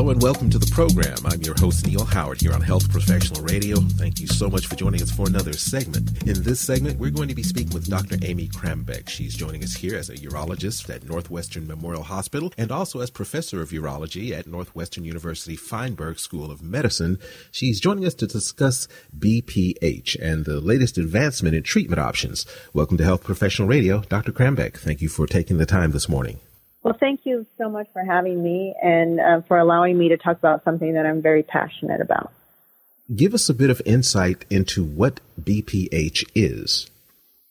Hello and welcome to the program. I'm your host, Neil Howard, here on Health Professional Radio. Thank you so much for joining us for another segment. In this segment, we're going to be speaking with Dr. Amy Krambeck. She's joining us here as a urologist at Northwestern Memorial Hospital and also as professor of urology at Northwestern University Feinberg School of Medicine. She's joining us to discuss BPH and the latest advancement in treatment options. Welcome to Health Professional Radio. Dr. Krambeck, thank you for taking the time this morning. Well, thank you so much for having me and uh, for allowing me to talk about something that I'm very passionate about. Give us a bit of insight into what BPH is.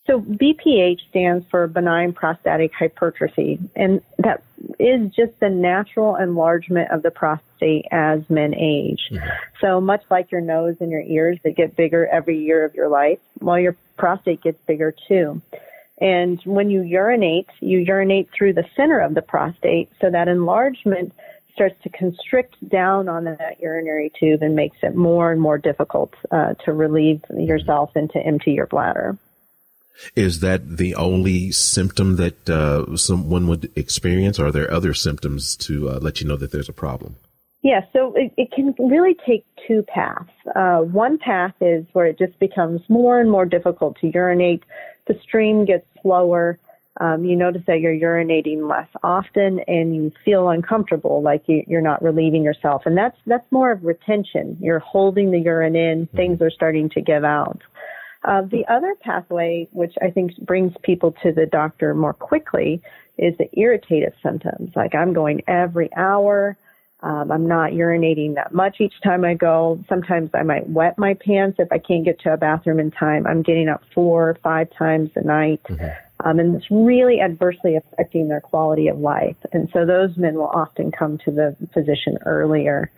So, BPH stands for benign prostatic hypertrophy, and that is just the natural enlargement of the prostate as men age. Mm-hmm. So, much like your nose and your ears that get bigger every year of your life, well, your prostate gets bigger too. And when you urinate, you urinate through the center of the prostate, so that enlargement starts to constrict down on that urinary tube and makes it more and more difficult uh, to relieve yourself and to empty your bladder. Is that the only symptom that uh, someone would experience? Or are there other symptoms to uh, let you know that there's a problem? Yeah, so it, it can really take two paths. Uh, one path is where it just becomes more and more difficult to urinate. The stream gets slower. Um, you notice that you're urinating less often, and you feel uncomfortable, like you, you're not relieving yourself. And that's that's more of retention. You're holding the urine in. Mm-hmm. Things are starting to give out. Uh, the other pathway, which I think brings people to the doctor more quickly, is the irritative symptoms. Like I'm going every hour. Um, I'm not urinating that much each time I go. Sometimes I might wet my pants if I can't get to a bathroom in time. I'm getting up four or five times a night. Mm-hmm. Um, and it's really adversely affecting their quality of life. And so those men will often come to the physician earlier.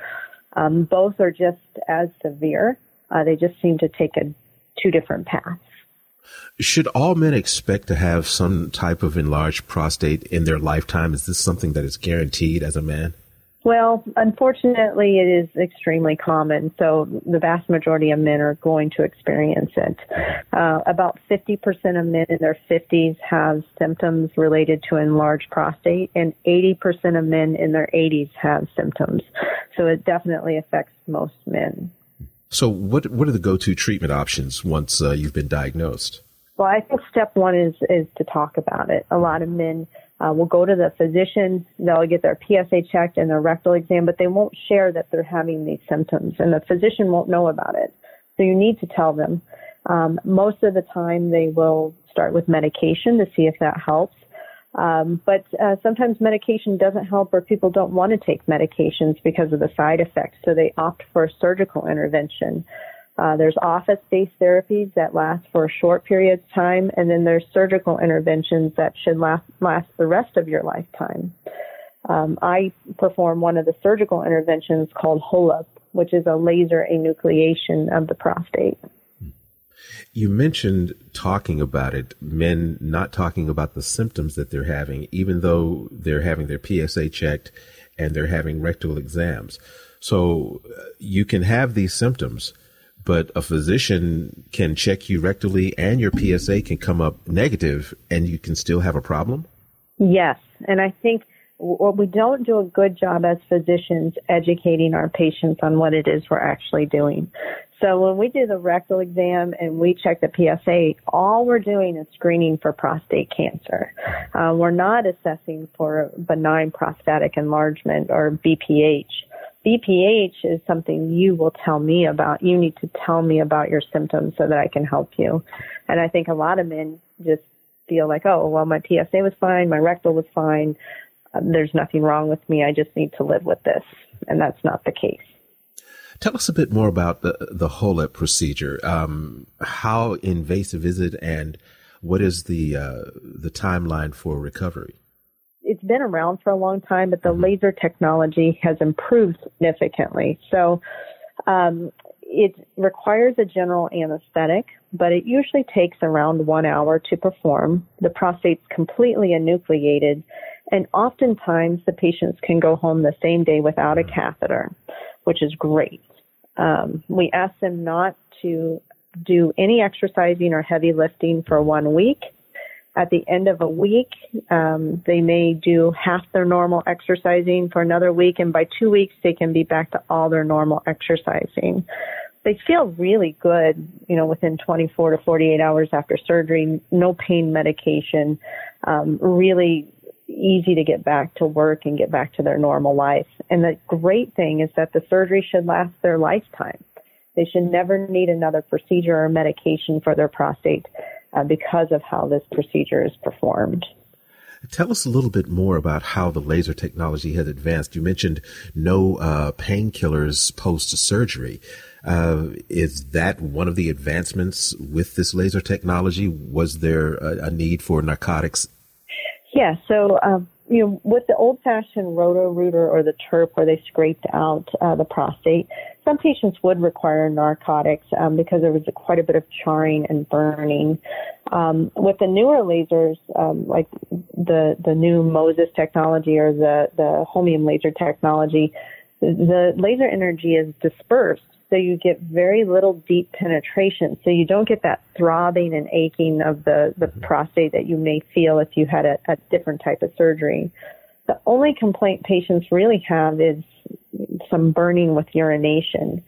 Um, both are just as severe. Uh, they just seem to take a, two different paths. Should all men expect to have some type of enlarged prostate in their lifetime? Is this something that is guaranteed as a man? Well, unfortunately, it is extremely common. So the vast majority of men are going to experience it. Uh, about 50% of men in their 50s have symptoms related to enlarged prostate, and 80% of men in their 80s have symptoms. So it definitely affects most men. So, what what are the go-to treatment options once uh, you've been diagnosed? Well, I think step one is is to talk about it. A lot of men uh, will go to the physician, they'll get their PSA checked and their rectal exam, but they won't share that they're having these symptoms, and the physician won't know about it. So you need to tell them. Um, most of the time, they will start with medication to see if that helps. Um, but uh, sometimes medication doesn't help, or people don't want to take medications because of the side effects, so they opt for surgical intervention. Uh, there's office-based therapies that last for a short period of time, and then there's surgical interventions that should last, last the rest of your lifetime. Um, I perform one of the surgical interventions called HOLEP, which is a laser enucleation of the prostate. You mentioned talking about it, men not talking about the symptoms that they're having, even though they're having their PSA checked and they're having rectal exams. So uh, you can have these symptoms, but a physician can check you rectally and your PSA can come up negative and you can still have a problem? Yes. And I think what we don't do a good job as physicians educating our patients on what it is we're actually doing. So when we do the rectal exam and we check the PSA, all we're doing is screening for prostate cancer. Uh, we're not assessing for benign prostatic enlargement or BPH. BPH is something you will tell me about. You need to tell me about your symptoms so that I can help you. And I think a lot of men just feel like, oh, well, my PSA was fine, my rectal was fine. Um, there's nothing wrong with me. I just need to live with this. And that's not the case. Tell us a bit more about the the HOLEP procedure. Um, how invasive is it, and what is the uh, the timeline for recovery? It's been around for a long time, but the mm-hmm. laser technology has improved significantly. So um, it requires a general anesthetic, but it usually takes around one hour to perform. The prostate's completely enucleated, and oftentimes the patients can go home the same day without a catheter, which is great. Um, we ask them not to do any exercising or heavy lifting for one week At the end of a week, um, they may do half their normal exercising for another week, and by two weeks, they can be back to all their normal exercising. They feel really good, you know, within 24 to 48 hours after surgery. No pain medication, um, really easy to get back to work and get back to their normal life. And the great thing is that the surgery should last their lifetime. They should never need another procedure or medication for their prostate uh, because of how this procedure is performed. Tell us a little bit more about how the laser technology has advanced. You mentioned no uh, painkillers post surgery. Uh, is that one of the advancements with this laser technology? Was there a, a need for narcotics? Yeah, so um, you know, with the old-fashioned roto-rooter or the TURP where they scraped out uh, the prostate, some patients would require narcotics um, because there was a, quite a bit of charring and burning. Um, with the newer lasers, um, like the the new Moses technology or the the holmium laser technology, the laser energy is dispersed so you get very little deep penetration. So you don't get that throbbing and aching of the, the mm-hmm. prostate that you may feel if you had a, a different type of surgery. The only complaint patients really have is some burning with urination.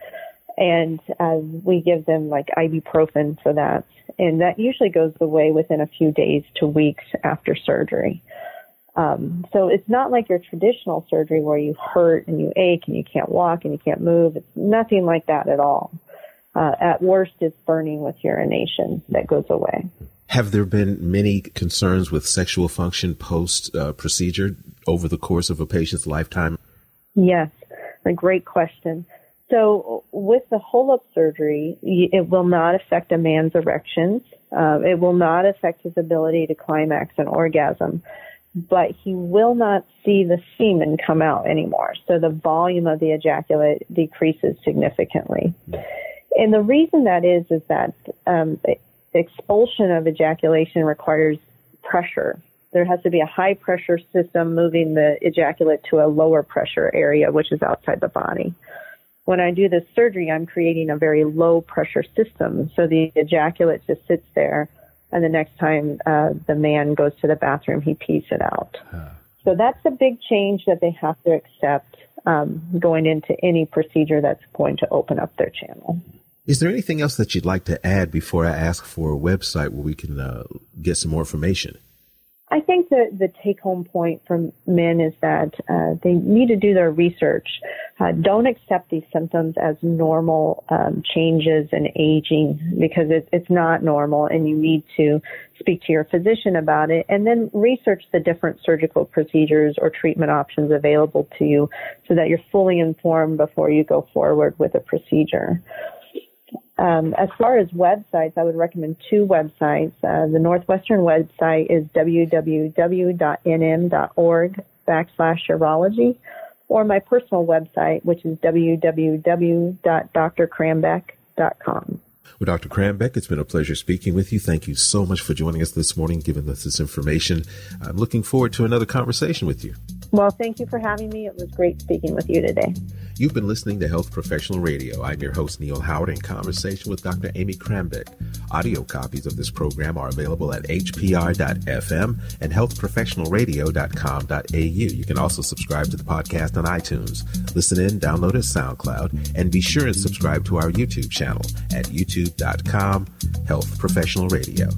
And uh, we give them like ibuprofen for that. And that usually goes away within a few days to weeks after surgery. Um, so it's not like your traditional surgery where you hurt and you ache and you can't walk and you can't move. It's nothing like that at all. Uh, at worst, it's burning with urination that goes away. Have there been many concerns with sexual function post uh, procedure over the course of a patient's lifetime? Yes, a great question. So, with the HOLEP surgery, it will not affect a man's erections. Uh, it will not affect his ability to climax an orgasm but he will not see the semen come out anymore. So the volume of the ejaculate decreases significantly. And the reason that is, is that um, expulsion of ejaculation requires pressure. There has to be a high pressure system moving the ejaculate to a lower pressure area, which is outside the body. When I do this surgery, I'm creating a very low pressure system. So the ejaculate just sits there and the next time uh, the man goes to the bathroom, he pees it out. Huh. So that's a big change that they have to accept um, going into any procedure that's going to open up their channel. Is there anything else that you'd like to add before I ask for a website where we can uh, get some more information? I think that the take home point from men is that uh, they need to do their research. Uh, don't accept these symptoms as normal um, changes in aging because it, it's not normal and you need to speak to your physician about it and then research the different surgical procedures or treatment options available to you so that you're fully informed before you go forward with a procedure. Um, as far as websites, I would recommend two websites. Uh, the Northwestern website is www.nm.org backslash urology, or my personal website, which is www.drkrambeck.com. Well, Dr. Krambeck, it's been a pleasure speaking with you. Thank you so much for joining us this morning, giving us this information. I'm looking forward to another conversation with you. Well, thank you for having me. It was great speaking with you today. You've been listening to Health Professional Radio. I'm your host, Neil Howard, in conversation with Dr. Amy Krambeck. Audio copies of this program are available at hpr.fm and healthprofessionalradio.com.au. You can also subscribe to the podcast on iTunes. Listen in, download it SoundCloud, and be sure and subscribe to our YouTube channel at youtube.com Health Professional Radio.